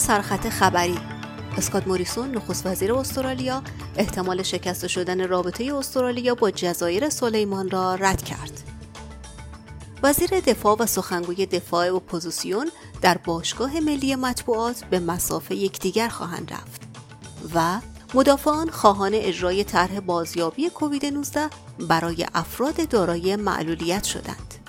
سرخط خبری اسکات موریسون نخست وزیر استرالیا احتمال شکست شدن رابطه استرالیا با جزایر سلیمان را رد کرد. وزیر دفاع و سخنگوی دفاع اپوزیسیون در باشگاه ملی مطبوعات به مصاف یکدیگر خواهند رفت و مدافعان خواهان اجرای طرح بازیابی کووید 19 برای افراد دارای معلولیت شدند.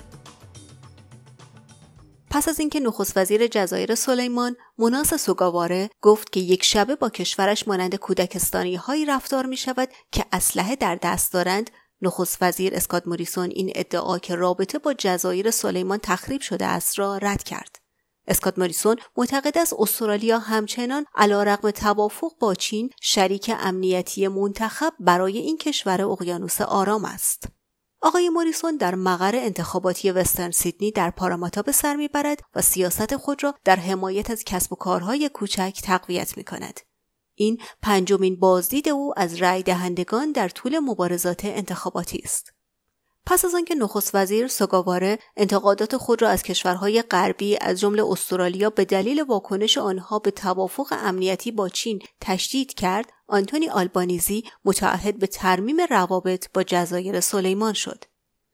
پس از اینکه نخست وزیر جزایر سلیمان مناس سوگاواره گفت که یک شبه با کشورش مانند کودکستانی هایی رفتار می شود که اسلحه در دست دارند نخست وزیر اسکات موریسون این ادعا که رابطه با جزایر سلیمان تخریب شده است را رد کرد. اسکات موریسون معتقد است استرالیا همچنان علیرغم توافق با چین شریک امنیتی منتخب برای این کشور اقیانوس آرام است. آقای موریسون در مقر انتخاباتی وسترن سیدنی در پاراماتا به سر می‌برد و سیاست خود را در حمایت از کسب و کارهای کوچک تقویت می کند. این پنجمین بازدید او از رأی دهندگان در طول مبارزات انتخاباتی است. پس از آنکه نخست وزیر سوگاواره انتقادات خود را از کشورهای غربی از جمله استرالیا به دلیل واکنش آنها به توافق امنیتی با چین تشدید کرد آنتونی آلبانیزی متعهد به ترمیم روابط با جزایر سلیمان شد.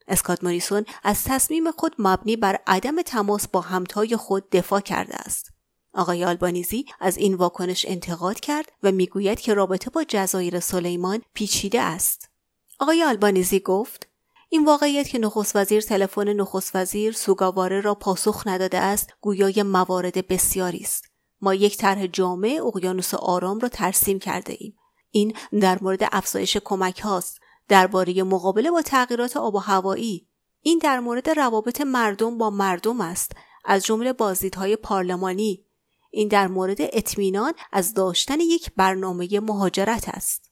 اسکات موریسون از تصمیم خود مبنی بر عدم تماس با همتای خود دفاع کرده است. آقای آلبانیزی از این واکنش انتقاد کرد و می‌گوید که رابطه با جزایر سلیمان پیچیده است. آقای آلبانیزی گفت این واقعیت که نخست وزیر تلفن نخست وزیر سوگاواره را پاسخ نداده است گویای موارد بسیاری است. ما یک طرح جامع اقیانوس آرام را ترسیم کرده ایم. این در مورد افزایش کمک هاست. درباره مقابله با تغییرات آب و هوایی این در مورد روابط مردم با مردم است. از جمله بازدیدهای پارلمانی. این در مورد اطمینان از داشتن یک برنامه مهاجرت است.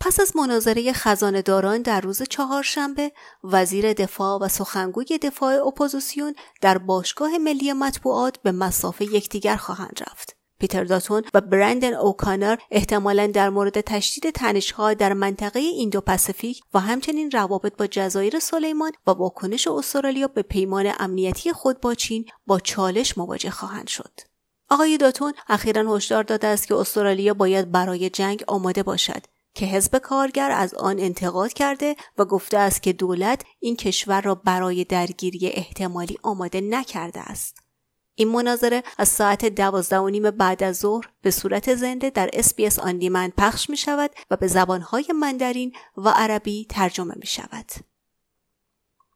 پس از مناظره داران در روز چهارشنبه وزیر دفاع و سخنگوی دفاع اپوزیسیون در باشگاه ملی مطبوعات به مصاف یکدیگر خواهند رفت پیتر داتون و برندن اوکانر احتمالا در مورد تشدید تنشها در منطقه ایندو پاسیفیک و همچنین روابط با جزایر سلیمان و واکنش استرالیا به پیمان امنیتی خود با چین با چالش مواجه خواهند شد. آقای داتون اخیرا هشدار داده است که استرالیا باید برای جنگ آماده باشد که حزب کارگر از آن انتقاد کرده و گفته است که دولت این کشور را برای درگیری احتمالی آماده نکرده است. این مناظره از ساعت دوازده و نیم بعد از ظهر به صورت زنده در اسپیس آن دیمند پخش می شود و به زبانهای مندرین و عربی ترجمه می شود.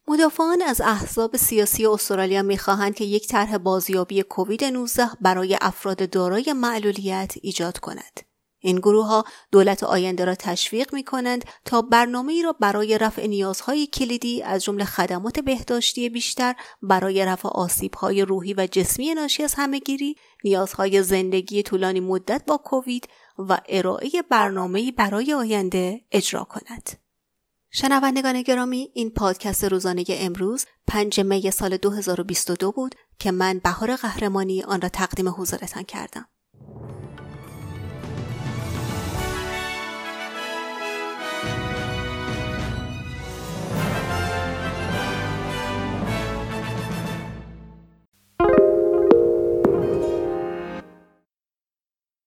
مدافعان از احزاب سیاسی استرالیا می‌خواهند که یک طرح بازیابی کووید 19 برای افراد دارای معلولیت ایجاد کند. این گروه ها دولت آینده را تشویق می کنند تا برنامه ای را برای رفع نیازهای کلیدی از جمله خدمات بهداشتی بیشتر برای رفع آسیب های روحی و جسمی ناشی از همهگیری، نیازهای زندگی طولانی مدت با کووید و ارائه برنامه برای آینده اجرا کند. شنوندگان گرامی این پادکست روزانه امروز 5 می سال 2022 بود که من بهار قهرمانی آن را تقدیم حضورتان کردم.